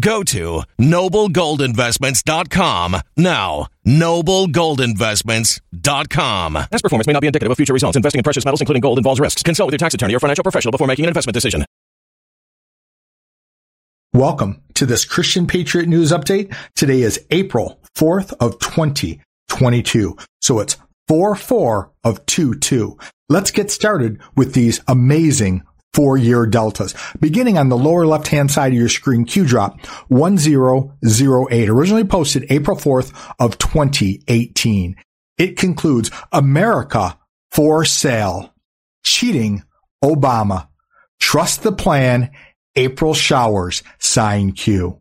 Go to noblegoldinvestments.com now. Noblegoldinvestments.com. Past performance may not be indicative of future results. Investing in precious metals, including gold, involves risks. Consult with your tax attorney or financial professional before making an investment decision. Welcome to this Christian Patriot News Update. Today is April 4th of 2022. So it's 4-4 of 2-2. Let's get started with these amazing four-year deltas. Beginning on the lower left-hand side of your screen, Q drop 1008, originally posted April 4th of 2018. It concludes America for sale. Cheating Obama. Trust the plan. April showers. Sign Q.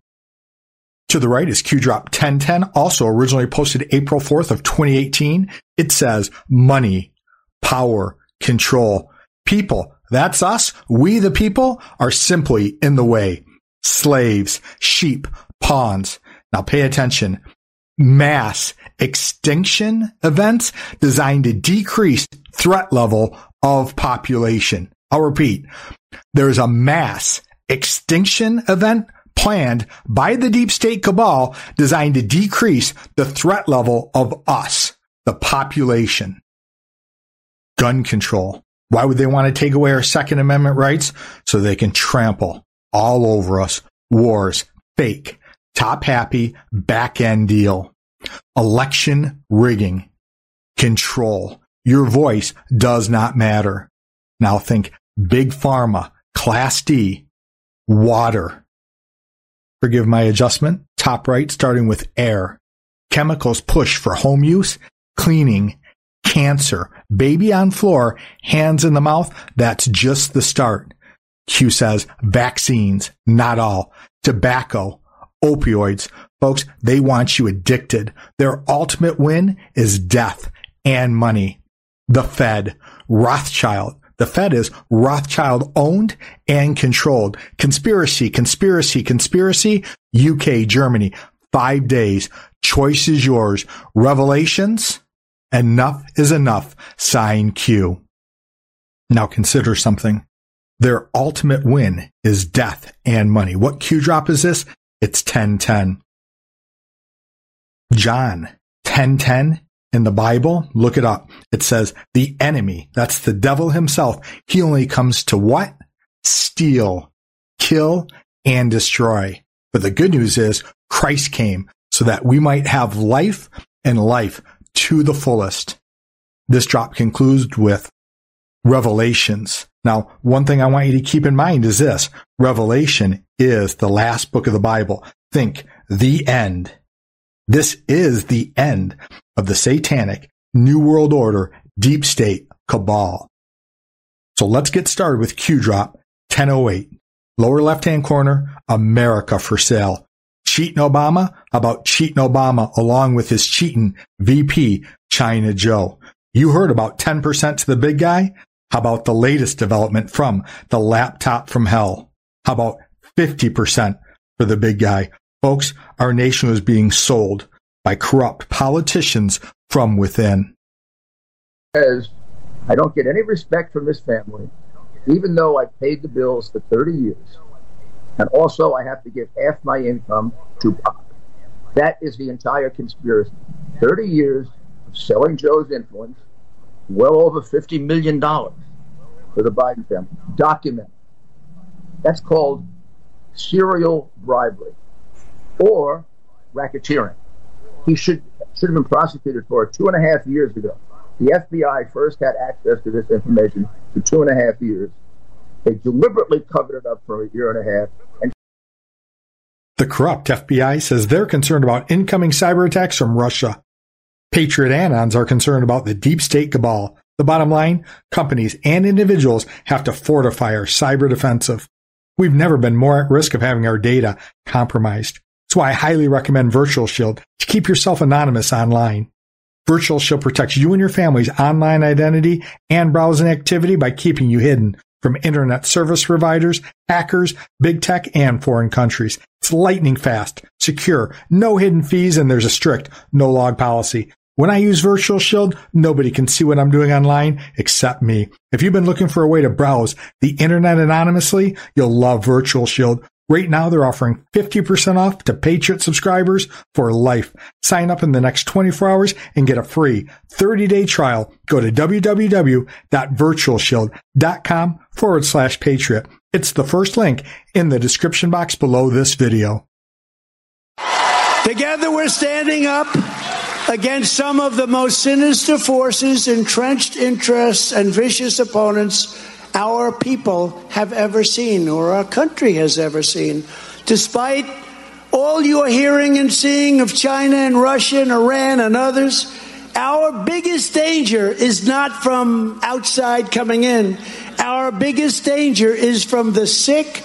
To the right is Q drop 1010, also originally posted April 4th of 2018. It says money, power, control, people that's us. We, the people, are simply in the way. Slaves, sheep, pawns. Now pay attention. Mass extinction events designed to decrease threat level of population. I'll repeat. There's a mass extinction event planned by the deep state cabal designed to decrease the threat level of us, the population. Gun control. Why would they want to take away our Second Amendment rights? So they can trample all over us. Wars, fake, top happy, back end deal. Election rigging, control. Your voice does not matter. Now think big pharma, class D, water. Forgive my adjustment. Top right, starting with air. Chemicals push for home use, cleaning, cancer, baby on floor, hands in the mouth, that's just the start. Q says vaccines, not all. Tobacco, opioids. Folks, they want you addicted. Their ultimate win is death and money. The Fed, Rothschild. The Fed is Rothschild owned and controlled. Conspiracy, conspiracy, conspiracy. UK, Germany. Five days. Choice is yours. Revelations Enough is enough. Sign Q. Now consider something. Their ultimate win is death and money. What Q drop is this? It's 1010. John 1010 in the Bible, look it up. It says the enemy, that's the devil himself, he only comes to what? Steal, kill, and destroy. But the good news is Christ came so that we might have life and life to the fullest. This drop concludes with Revelations. Now, one thing I want you to keep in mind is this. Revelation is the last book of the Bible. Think the end. This is the end of the satanic New World Order deep state cabal. So let's get started with Q drop 1008. Lower left hand corner, America for sale cheating Obama about cheating Obama along with his cheating VP, China Joe. You heard about 10% to the big guy? How about the latest development from the laptop from hell? How about 50% for the big guy? Folks, our nation is being sold by corrupt politicians from within. As I don't get any respect from this family, even though I paid the bills for 30 years. And also, I have to give half my income to Pop. That is the entire conspiracy. 30 years of selling Joe's influence, well over $50 million for the Biden family. Document. That's called serial bribery or racketeering. He should should have been prosecuted for it two and a half years ago. The FBI first had access to this information for two and a half years. They deliberately covered it up for a year and a half. And the corrupt FBI says they're concerned about incoming cyber attacks from Russia. Patriot Anons are concerned about the deep state cabal. The bottom line, companies and individuals have to fortify our cyber defensive. We've never been more at risk of having our data compromised. That's why I highly recommend Virtual Shield to keep yourself anonymous online. Virtual Shield protects you and your family's online identity and browsing activity by keeping you hidden from internet service providers, hackers, big tech, and foreign countries. It's lightning fast, secure, no hidden fees, and there's a strict no log policy. When I use Virtual Shield, nobody can see what I'm doing online except me. If you've been looking for a way to browse the internet anonymously, you'll love Virtual Shield. Right now, they're offering 50% off to Patriot subscribers for life. Sign up in the next 24 hours and get a free 30 day trial. Go to www.virtualshield.com forward slash Patriot. It's the first link in the description box below this video. Together, we're standing up against some of the most sinister forces, entrenched interests, and vicious opponents our people have ever seen or our country has ever seen. Despite all you're hearing and seeing of China and Russia and Iran and others, our biggest danger is not from outside coming in. Our biggest danger is from the sick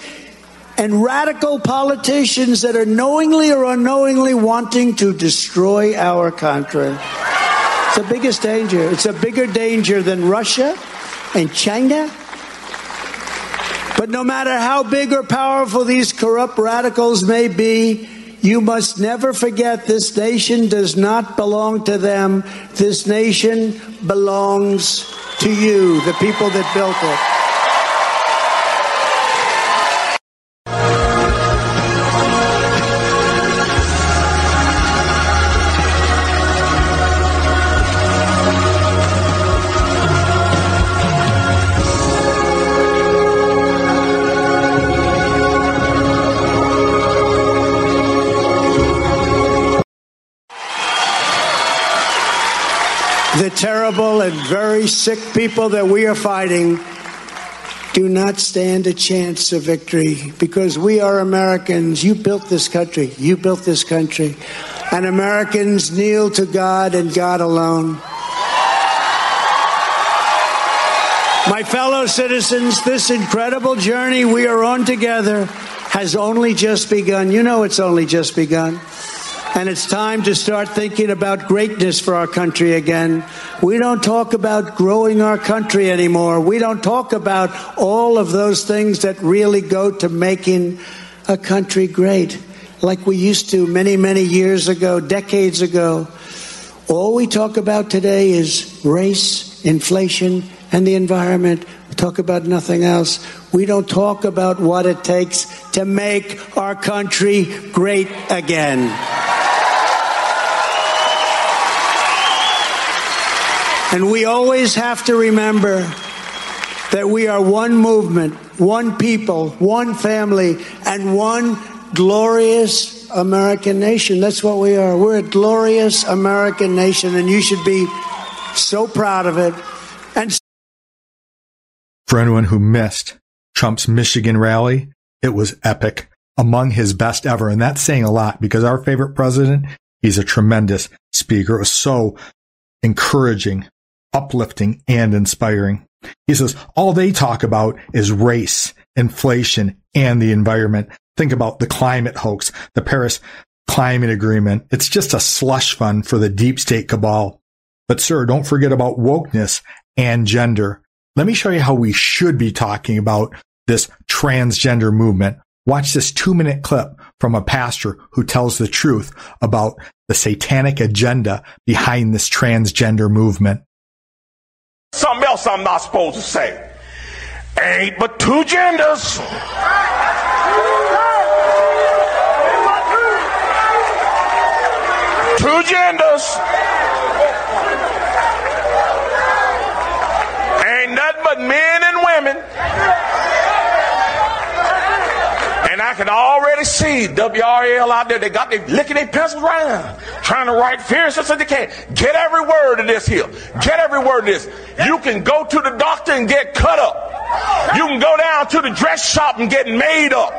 and radical politicians that are knowingly or unknowingly wanting to destroy our country. It's the biggest danger. It's a bigger danger than Russia and China. But no matter how big or powerful these corrupt radicals may be, you must never forget this nation does not belong to them. This nation belongs to you, the people that built it. Terrible and very sick people that we are fighting do not stand a chance of victory because we are Americans. You built this country. You built this country. And Americans kneel to God and God alone. My fellow citizens, this incredible journey we are on together has only just begun. You know it's only just begun. And it's time to start thinking about greatness for our country again. We don't talk about growing our country anymore. We don't talk about all of those things that really go to making a country great like we used to many, many years ago, decades ago. All we talk about today is race, inflation, and the environment. We talk about nothing else. We don't talk about what it takes to make our country great again. And we always have to remember that we are one movement, one people, one family, and one glorious American nation. That's what we are. We're a glorious American nation, and you should be so proud of it. And for anyone who missed Trump's Michigan rally, it was epic, among his best ever. And that's saying a lot because our favorite president, he's a tremendous speaker. It was so encouraging uplifting and inspiring. He says all they talk about is race, inflation, and the environment. Think about the climate hoax, the Paris climate agreement. It's just a slush fund for the deep state cabal. But sir, don't forget about wokeness and gender. Let me show you how we should be talking about this transgender movement. Watch this two minute clip from a pastor who tells the truth about the satanic agenda behind this transgender movement. Something else I'm not supposed to say. Ain't but two genders. Two genders. Ain't nothing but men and women. And I can already see WRAL out there. They got they licking their pencils right now, trying to write fierce as they can. Get every word of this here. Get every word of this. You can go to the doctor and get cut up. You can go down to the dress shop and get made up.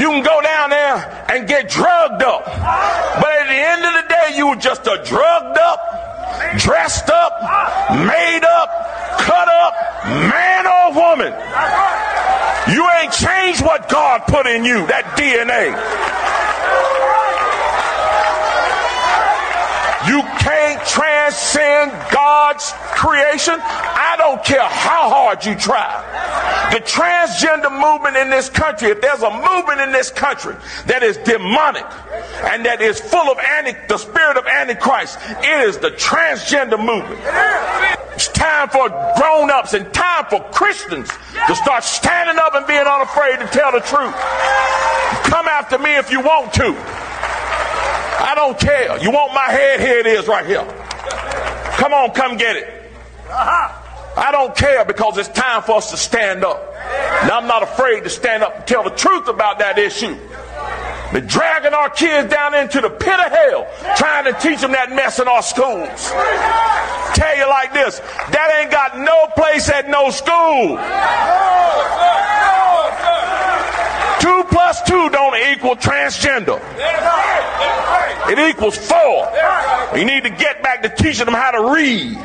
You can go down there and get drugged up. But at the end of the day, you were just a drugged up, dressed up, made up, cut up man or woman. You ain't changed what God put in you, that DNA. You can't transcend God's creation. I don't care how hard you try. The transgender movement in this country, if there's a movement in this country that is demonic and that is full of anti, the spirit of Antichrist, it is the transgender movement. It's time for grown ups and time for Christians to start standing up and being unafraid to tell the truth. Come after me if you want to. I don't care. You want my head? Here it is right here. Come on, come get it. I don't care because it's time for us to stand up. Now, I'm not afraid to stand up and tell the truth about that issue. They're dragging our kids down into the pit of hell, trying to teach them that mess in our schools. Tell you like this that ain't got no place at no school. Two plus two don't equal transgender. It equals four. You need to get back to teaching them how to read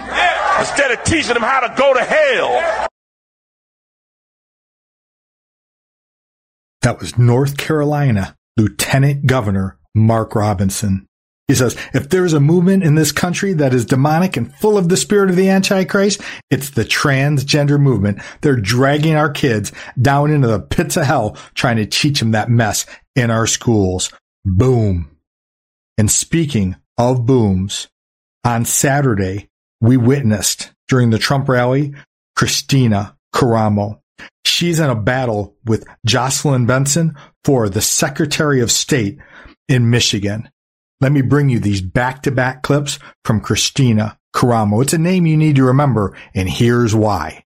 instead of teaching them how to go to hell. That was North Carolina Lieutenant Governor Mark Robinson. He says, if there's a movement in this country that is demonic and full of the spirit of the Antichrist, it's the transgender movement. They're dragging our kids down into the pits of hell trying to teach them that mess in our schools. Boom. And speaking of booms, on Saturday, we witnessed during the Trump rally, Kristina Karamo. She's in a battle with Jocelyn Benson for the Secretary of State in Michigan. Let me bring you these back to back clips from Kristina Karamo. It's a name you need to remember, and here's why.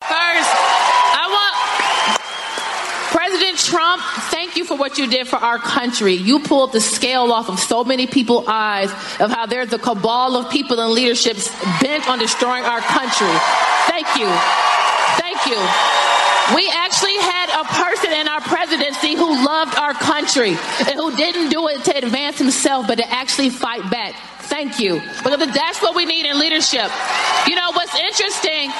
First, I want President Trump, thank you for what you did for our country. You pulled the scale off of so many people's eyes of how there's a cabal of people in leaderships bent on destroying our country. Thank you. You. We actually had a person in our presidency who loved our country and who didn't do it to advance himself, but to actually fight back. Thank you. Because that's what we need in leadership. You know, what's interesting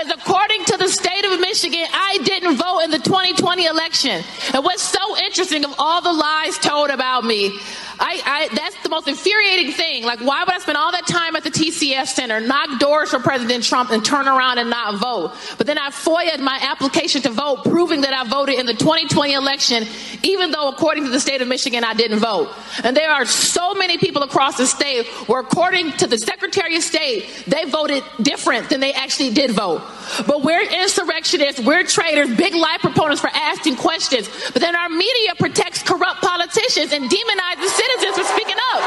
is according to the state of Michigan, I didn't vote in the 2020 election. And what's so interesting of all the lies told about me, I, I, that's the most infuriating thing. Like, why would I spend all that time at the TCF Center, knock doors for President Trump, and turn around and not vote? But then I FOIA'd my application to vote, proving that I voted in the 2020 election, even though, according to the state of Michigan, I didn't vote. And there are so many people across the state where, according to the Secretary of State, they voted different than they actually did vote. But we're insurrectionists, we're traitors, big lie proponents for asking questions. But then our media protects corrupt politicians and demonizes citizens for speaking up.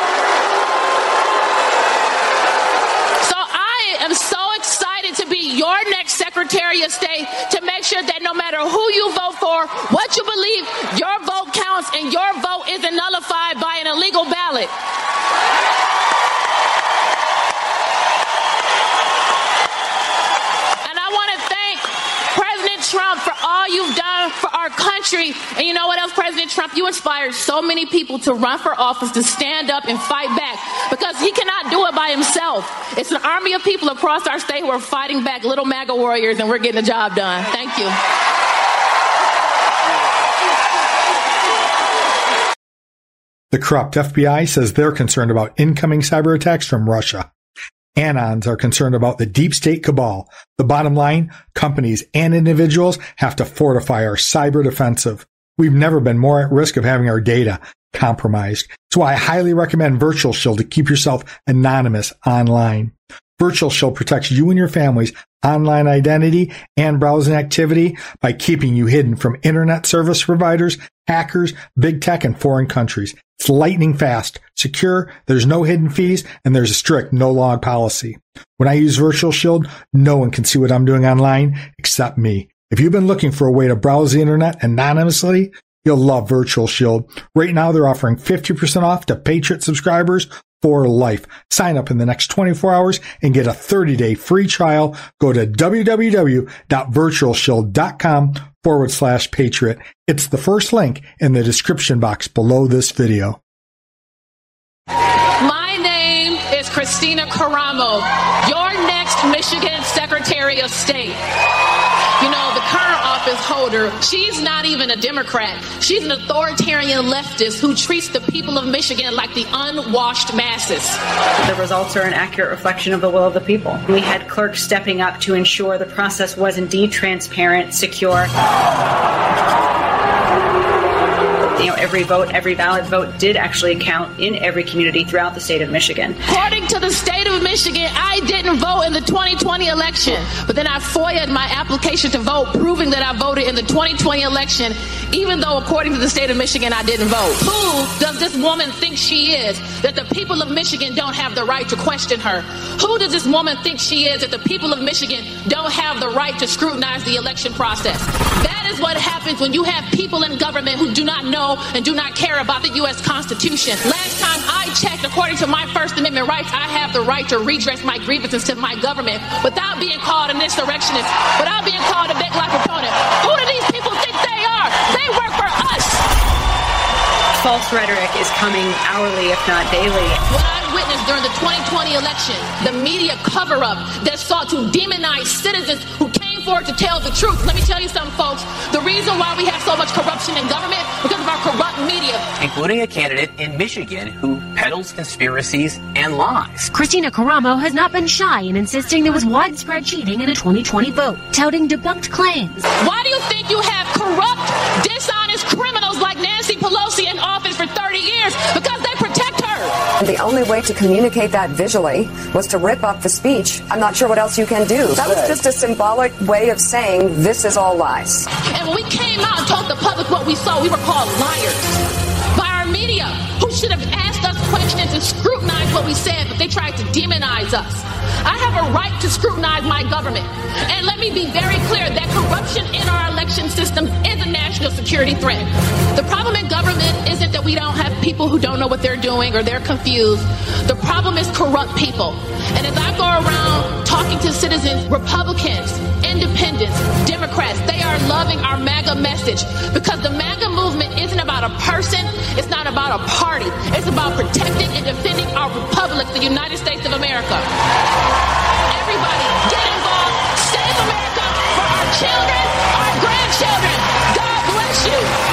So I am so excited to be your next Secretary of State to make sure that no matter who you vote for, what you believe, your vote counts and your vote isn't nullified by an illegal ballot. Trump, for all you've done for our country. And you know what else, President Trump? You inspired so many people to run for office, to stand up and fight back because he cannot do it by himself. It's an army of people across our state who are fighting back, little MAGA warriors, and we're getting the job done. Thank you. The corrupt FBI says they're concerned about incoming cyber attacks from Russia. Anons are concerned about the deep state cabal. The bottom line, companies and individuals have to fortify our cyber defensive. We've never been more at risk of having our data compromised. Why I highly recommend Virtual Shield to keep yourself anonymous online. Virtual Shield protects you and your family's online identity and browsing activity by keeping you hidden from internet service providers, hackers, big tech, and foreign countries. It's lightning fast, secure, there's no hidden fees, and there's a strict no log policy. When I use Virtual Shield, no one can see what I'm doing online except me. If you've been looking for a way to browse the internet anonymously, you'll love Virtual Shield. Right now, they're offering 50% off to Patriot subscribers for life. Sign up in the next 24 hours and get a 30 day free trial. Go to www.virtualshield.com forward slash patriot. It's the first link in the description box below this video. My name is Kristina Karamo, your next Michigan Secretary of State. Office holder, she's not even a Democrat. She's an authoritarian leftist who treats the people of Michigan like the unwashed masses. The results are an accurate reflection of the will of the people. We had clerks stepping up to ensure the process was indeed transparent, secure you know, every vote, every valid vote did actually count in every community throughout the state of Michigan. According to the state of Michigan, I didn't vote in the 2020 election, but then I FOIA'd my application to vote, proving that I voted in the 2020 election, even though according to the state of Michigan, I didn't vote. Who does this woman think she is that the people of Michigan don't have the right to question her? Who does this woman think she is that the people of Michigan don't have the right to scrutinize the election process? That is what happens when you have people in government who do not know and do not care about the U.S. Constitution. Last time I checked, according to my First Amendment rights, I have the right to redress my grievances to my government without being called an insurrectionist, without being called a big life opponent. Who do these people think they are? They work for us. False rhetoric is coming hourly, if not daily. What I witnessed during the 2020 election, the media cover up that sought to demonize citizens who forward to tell the truth. Let me tell you something, folks. The reason why we have so much corruption in government because of our corrupt media. Including a candidate in Michigan who peddles conspiracies and lies. Kristina Karamo has not been shy in insisting there was widespread cheating in a 2020 vote, touting debunked claims. Why do you think you have corrupt, dishonest criminals like Nancy Pelosi in office for 30 years? Because they protect her. The only way to communicate that visually was to rip up the speech. I'm not sure what else you can do. That was just a symbolic way of saying this is all lies. And when we came out and told the public what we saw, we were called liars and scrutinized what we said, but they tried to demonize us. I have a right to scrutinize my government. And let me be very clear that corruption in our election system is a national security threat. The problem in government isn't that we don't have people who don't know what they're doing or they're confused. The problem is corrupt people. And as I go around talking to citizens, Republicans, independents, Democrats, they are loving our MAGA message because the MAGA movement isn't about a person, it's not about a party. It's about protecting and defending our republic, the United States of America. Everybody, get involved. Save America for our children, our grandchildren. God bless you.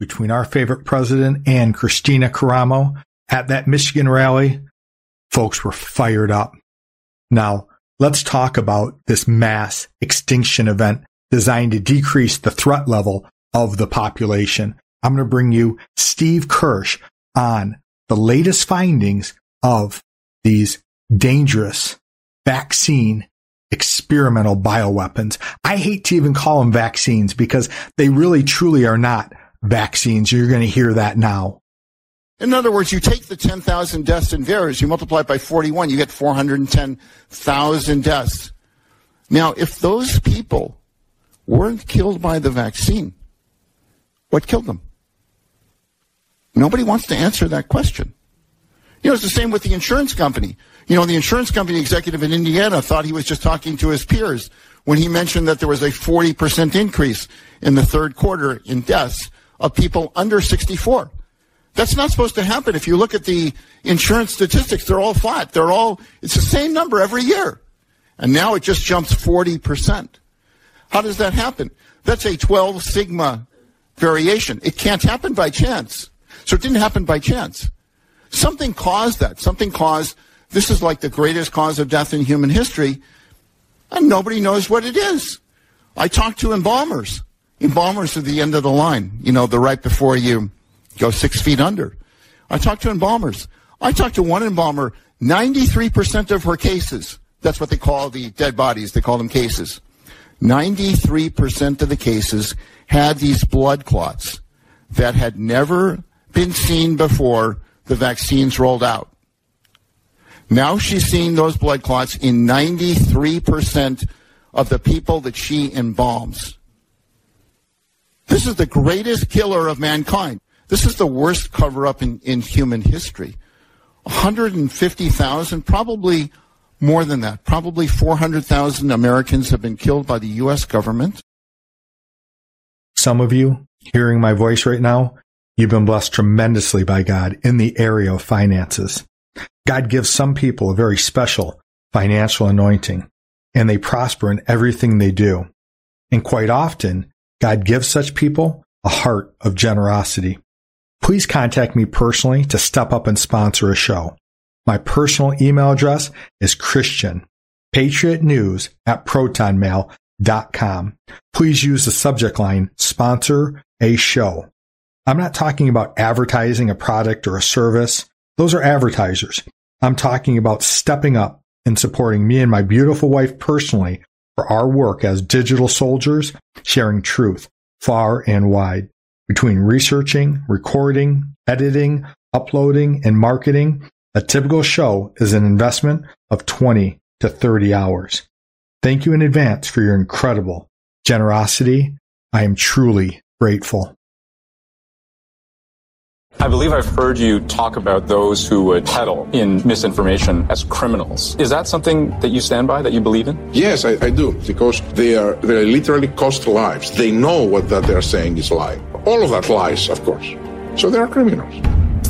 Between our favorite president and Kristina Karamo at that Michigan rally, folks were fired up. Now, let's talk about this mass extinction event designed to decrease the threat level of the population. I'm going to bring you Steve Kirsch on the latest findings of these dangerous vaccine experimental bioweapons. I hate to even call them vaccines because they really truly are not vaccines. You're going to hear that now. In other words, you take the 10,000 deaths in VAERS, you multiply it by 41, you get 410,000 deaths. Now, if those people weren't killed by the vaccine, what killed them? Nobody wants to answer that question. You know, it's the same with the insurance company. You know, the insurance company executive in Indiana thought he was just talking to his peers when he mentioned that there was a 40% increase in the third quarter in deaths of people under 64. That's not supposed to happen. If you look at the insurance statistics, they're all flat. They're all, it's the same number every year. And now it just jumps 40%. How does that happen? That's a 12 sigma variation. It can't happen by chance. So it didn't happen by chance. Something caused that. Something caused, this is like the greatest cause of death in human history, and nobody knows what it is. I talked to embalmers. Embalmers are the end of the line. You know, the right before you go six feet under. I talked to embalmers. I talked to one embalmer, 93% of her cases, that's what they call the dead bodies, they call them cases. 93% of the cases had these blood clots that had never been seen before the vaccines rolled out. Now she's seeing those blood clots in 93% of the people that she embalms. This is the greatest killer of mankind. This is the worst cover up in, in human history. 150,000, probably more than that, probably 400,000 Americans have been killed by the U.S. government. Some of you hearing my voice right now, you've been blessed tremendously by God in the area of finances. God gives some people a very special financial anointing and they prosper in everything they do. And quite often, God gives such people a heart of generosity. Please contact me personally to step up and sponsor a show. My personal email address is Christian, Patriot at protonmail.com. Please use the subject line sponsor a show. I'm not talking about advertising a product or a service. Those are advertisers. I'm talking about stepping up and supporting me and my beautiful wife personally for our work as digital soldiers, sharing truth far and wide. Between researching, recording, editing, uploading, and marketing, a typical show is an investment of 20 to 30 hours. Thank you in advance for your incredible generosity. I am truly grateful. I believe I've heard you talk about those who would peddle in misinformation as criminals. Is that something that you stand by, that you believe in? Yes, I, I do, because they are they literally cost lives. They know what that they're saying is lie. All of that lies, of course. So they are criminals.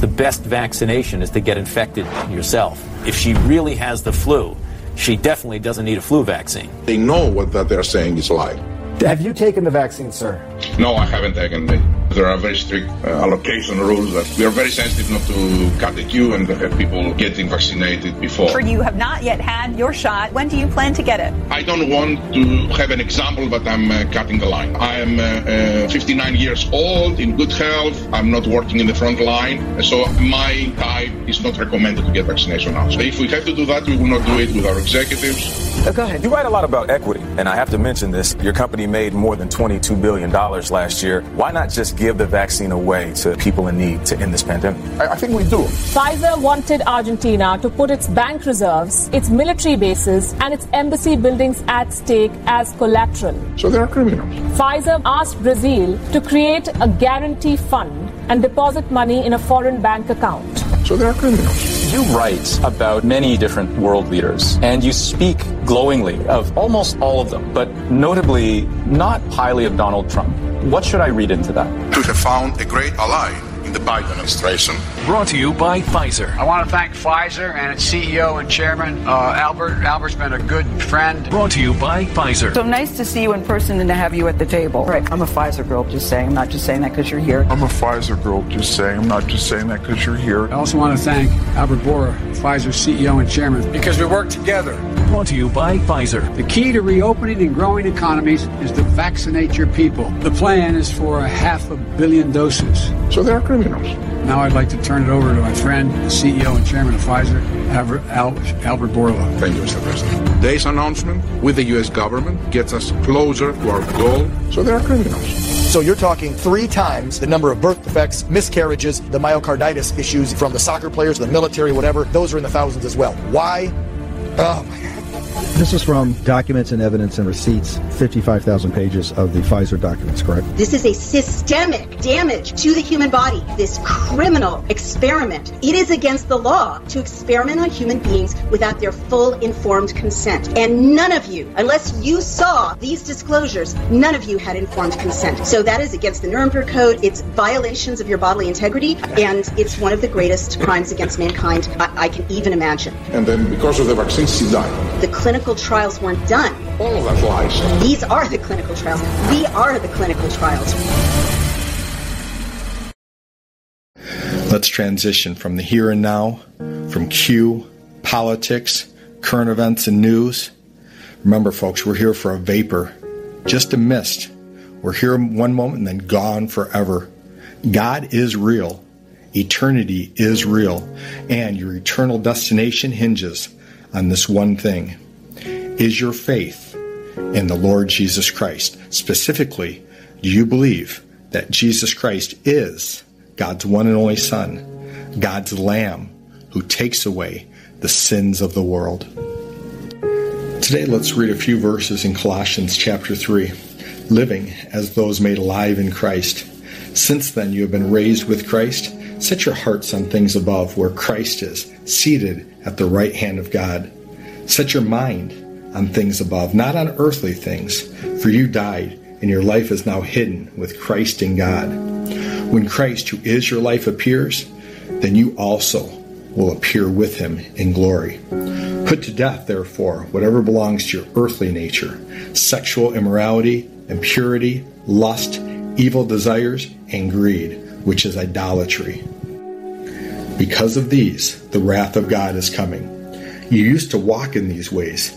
The best vaccination is to get infected yourself. If she really has the flu, she definitely doesn't need a flu vaccine. They know what that they're saying is lie. Have you taken the vaccine, sir? No, I haven't taken it. There are very strict uh, allocation rules that we are very sensitive not to cut the queue and have people getting vaccinated before. For You have not yet had your shot. When do you plan to get it? I don't want to have an example, but I'm uh, cutting the line. I am uh, uh 59 years old, in good health. I'm not working in the front line, so my type is not recommended to get vaccination now. So if we have to do that, we will not do it with our executives. Oh, go ahead. You write a lot about equity, and I have to mention this. Your company made more than $22 billion last year. Why not just give the vaccine away to people in need to end this pandemic? I, I think we do. Pfizer wanted Argentina to put its bank reserves, its military bases, and its embassy buildings at stake as collateral. So they are criminals. Pfizer asked Brazil to create a guarantee fund and deposit money in a foreign bank account. So they are criminals. You write about many different world leaders, and you speak glowingly of almost all of them, but notably not highly of Donald Trump. What should I read into that? To have found a great ally in the Biden administration. Brought to you by Pfizer. I want to thank Pfizer and its CEO and chairman, uh, Albert. Albert's been a good friend. Brought to you by Pfizer. So nice to see you in person and to have you at the table. Right. I'm a Pfizer girl, just saying. I'm not just saying that because you're here. I'm a Pfizer girl, just saying. I'm not just saying that because you're here. I also want to thank Albert Bourla, Pfizer's CEO and chairman, because we work together. Brought to you by Pfizer. The key to reopening and growing economies is to vaccinate your people. The plan is for a half a billion doses. So they are criminals. Now I'd like to turn it over to my friend, the CEO and chairman of Pfizer, Albert, Albert Bourla. Thank you, Mr. President. Today's announcement with the U.S. government gets us closer to our goal. So they are criminals. So you're talking three times the number of birth defects, miscarriages, the myocarditis issues from the soccer players, the military, whatever. Those are in the thousands as well. Why? Oh my God. This is from documents and evidence and receipts, 55,000 pages of the Pfizer documents, correct? This is a systemic damage to the human body, this criminal experiment. It is against the law to experiment on human beings without their full informed consent. And none of you, unless you saw these disclosures, none of you had informed consent. So that is against the Nuremberg Code. It's violations of your bodily integrity, and it's one of the greatest crimes against mankind I, I can even imagine. And then because of the vaccine, she died. The clinical trials weren't done. All of that lies. These are the clinical trials. We are the clinical trials. Let's transition from the here and now, from Q, politics, current events, and news. Remember, folks, we're here for a vapor, just a mist. We're here one moment and then gone forever. God is real. Eternity is real. And your eternal destination hinges on this one thing. Is your faith in the Lord Jesus Christ? Specifically, do you believe that Jesus Christ is God's one and only Son, God's Lamb who takes away the sins of the world? Today, let's read a few verses in Colossians chapter 3, living as those made alive in Christ. Since then, you have been raised with Christ. Set your hearts on things above, where Christ is, seated at the right hand of God. Set your mind on things above, not on earthly things, for you died, and your life is now hidden with Christ in God. When Christ, who is your life, appears, then you also will appear with him in glory. Put to death, therefore, whatever belongs to your earthly nature sexual immorality, impurity, lust, evil desires, and greed, which is idolatry. Because of these, the wrath of God is coming. You used to walk in these ways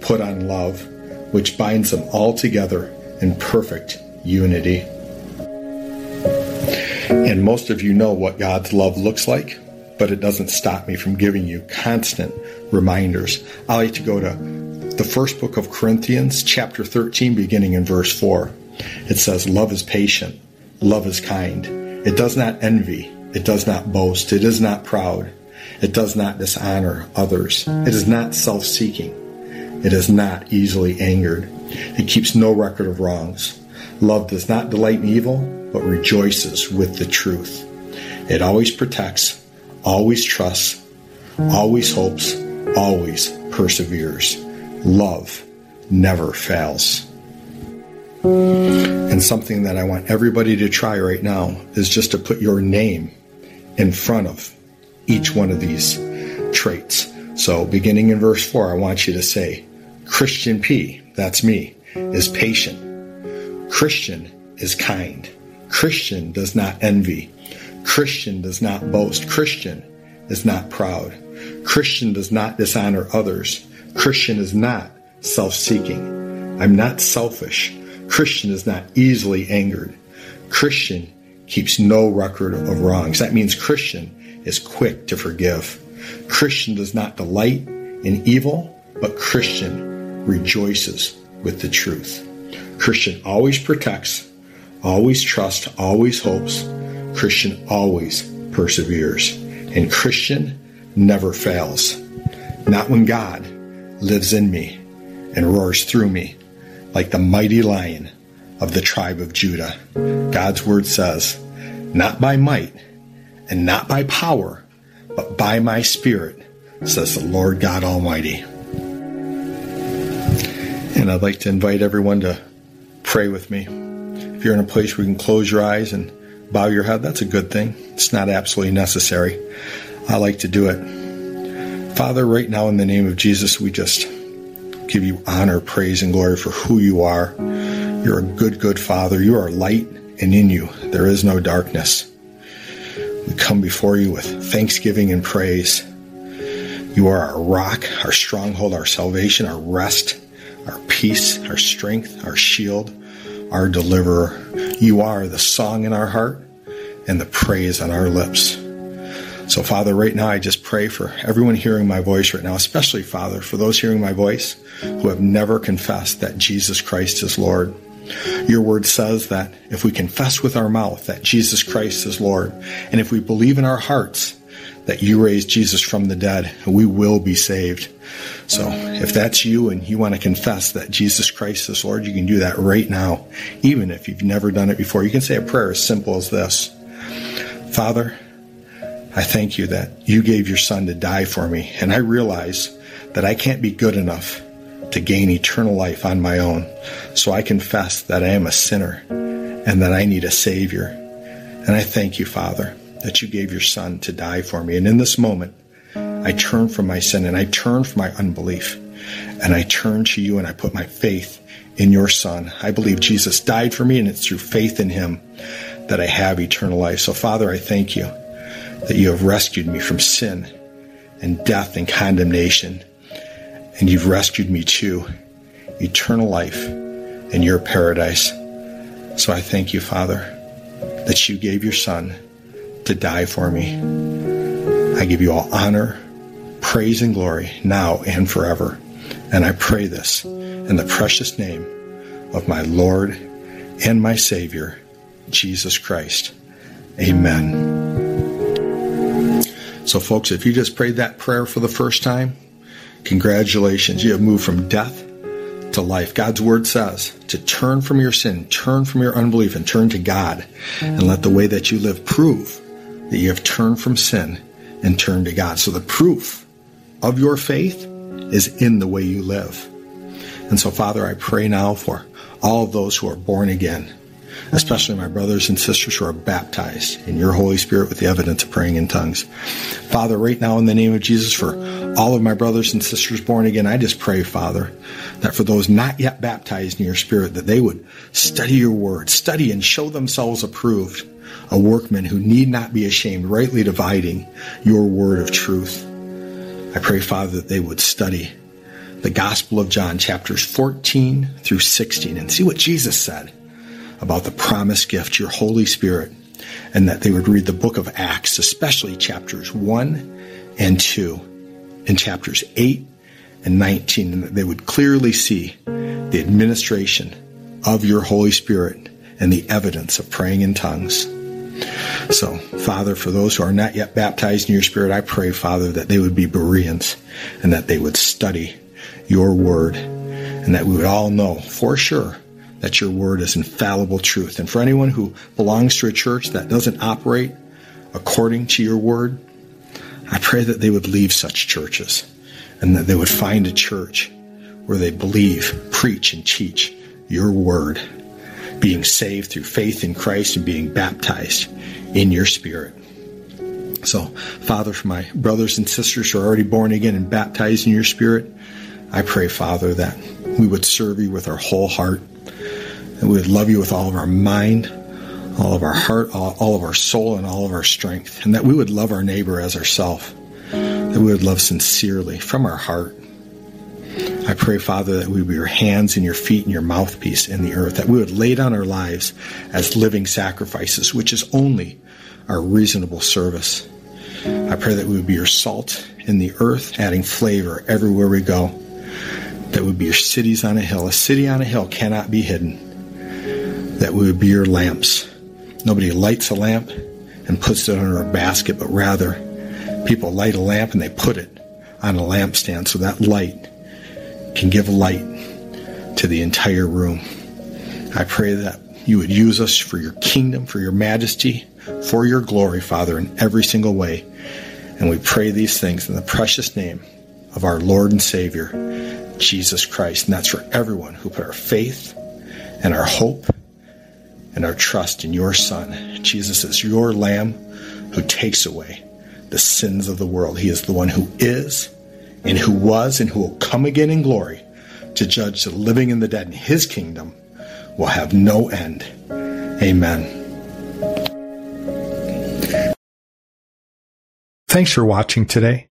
put on love, which binds them all together in perfect unity. And most of you know what God's love looks like, but it doesn't stop me from giving you constant reminders. I like to go to the first book of Corinthians, chapter 13, beginning in verse 4. It says, Love is patient, love is kind. It does not envy, it does not boast, it is not proud, it does not dishonor others, it is not self seeking, it is not easily angered, it keeps no record of wrongs. Love does not delight in evil, but rejoices with the truth. It always protects, always trusts, always hopes, always perseveres. Love never fails. And something that I want everybody to try right now is just to put your name in front of each one of these traits. So, beginning in verse 4, I want you to say, Christian P, that's me, is patient. Christian is kind. Christian does not envy. Christian does not boast. Christian is not proud. Christian does not dishonor others. Christian is not self seeking. I'm not selfish. Christian is not easily angered. Christian keeps no record of wrongs. That means Christian is quick to forgive. Christian does not delight in evil, but Christian rejoices with the truth. Christian always protects, always trusts, always hopes. Christian always perseveres. And Christian never fails. Not when God lives in me and roars through me like the mighty lion of the tribe of Judah. God's word says, Not by might and not by power, but by my spirit, says the Lord God Almighty. And I'd like to invite everyone to pray with me. If you're in a place where you can close your eyes and bow your head, that's a good thing. It's not absolutely necessary. I like to do it. Father, right now in the name of Jesus, we just give you honor, praise, and glory for who you are. You're a good, good Father. You are light, and in you there is no darkness. We come before you with thanksgiving and praise. You are our rock, our stronghold, our salvation, our rest, our peace, our strength, our shield, our deliverer. You are the song in our heart and the praise on our lips. So, Father, right now I just pray for everyone hearing my voice right now, especially, Father, for those hearing my voice who have never confessed that Jesus Christ is Lord. Your word says that if we confess with our mouth that Jesus Christ is Lord, and if we believe in our hearts that you raised Jesus from the dead, we will be saved. So if that's you and you want to confess that Jesus Christ is Lord, you can do that right now. Even if you've never done it before, you can say a prayer as simple as this. Father, I thank you that you gave your son to die for me. And I realize that I can't be good enough to gain eternal life on my own. So I confess that I am a sinner and that I need a savior. And I thank you, Father, that you gave your son to die for me. And in this moment, I turn from my sin and I turn from my unbelief and I turn to you and I put my faith in your son. I believe Jesus died for me and it's through faith in him that I have eternal life. So Father, I thank you that you have rescued me from sin and death and condemnation. And you've rescued me to eternal life in your paradise. So I thank you, Father, that you gave your son to die for me. I give you all honor, praise, and glory now and forever. And I pray this in the precious name of my Lord and my Savior, Jesus Christ. Amen. So, folks, if you just prayed that prayer for the first time, congratulations. You have moved from death to life. God's word says to turn from your sin, turn from your unbelief, and turn to God, and let the way that you live prove that you have turned from sin and turned to God. So the proof of your faith is in the way you live. And so, Father, I pray now for all of those who are born again, especially my brothers and sisters who are baptized in your Holy Spirit with the evidence of praying in tongues. Father, right now in the name of Jesus, for all of my brothers and sisters born again, I just pray, Father, that for those not yet baptized in your Spirit, that they would study your word, study and show themselves approved a workman who need not be ashamed, rightly dividing your word of truth. I pray, Father, that they would study the Gospel of John, chapters 14 through 16, and see what Jesus said about the promised gift, your Holy Spirit, and that they would read the book of Acts, especially chapters 1 and 2, and chapters 8 and 19, and that they would clearly see the administration of your Holy Spirit and the evidence of praying in tongues. So, Father, for those who are not yet baptized in your Spirit, I pray, Father, that they would be Bereans and that they would study your word and that we would all know for sure that your word is infallible truth. And for anyone who belongs to a church that doesn't operate according to your word, I pray that they would leave such churches and that they would find a church where they believe, preach, and teach your word being saved through faith in Christ and being baptized in your spirit. So, Father, for my brothers and sisters who are already born again and baptized in your spirit, I pray, Father, that we would serve you with our whole heart, that we would love you with all of our mind, all of our heart, all, of our soul, and all of our strength, and that we would love our neighbor as ourself, that we would love sincerely from our heart, I pray, Father, that we would be your hands and your feet and your mouthpiece in the earth, that we would lay down our lives as living sacrifices, which is only our reasonable service. I pray that we would be your salt in the earth, adding flavor everywhere we go. That we would be your cities on a hill. A city on a hill cannot be hidden. That we would be your lamps. Nobody lights a lamp and puts it under a basket, but rather people light a lamp and they put it on a lampstand so that light can give light to the entire room. I pray that you would use us for your kingdom, for your majesty, for your glory, Father, in every single way. And we pray these things in the precious name of our Lord and Savior, Jesus Christ. And that's for everyone who put our faith and our hope and our trust in your Son. Jesus is your Lamb who takes away the sins of the world. He is the one who is and who was and who will come again in glory to judge the living and the dead in his kingdom will have no end. Amen. Thanks for watching today.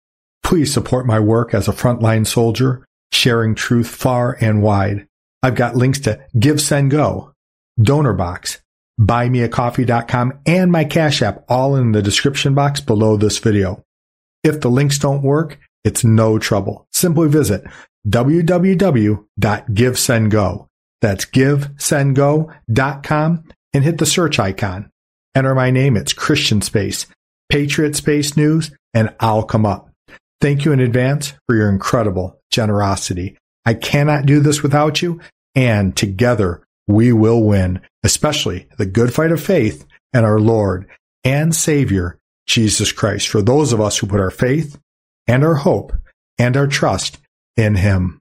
Please support my work as a frontline soldier, sharing truth far and wide. I've got links to Give, Send, Go, Donor Box, BuyMeACoffee.com, and my Cash App all in the description box below this video. If the links don't work, it's no trouble. Simply visit www.givesendgo That's givesendgo.com and hit the search icon. Enter my name. It's Christian Space, Patriot Space News, and I'll come up. Thank you in advance for your incredible generosity. I cannot do this without you, and together we will win, especially the good fight of faith and our Lord and Savior, Jesus Christ, for those of us who put our faith and our hope and our trust in Him.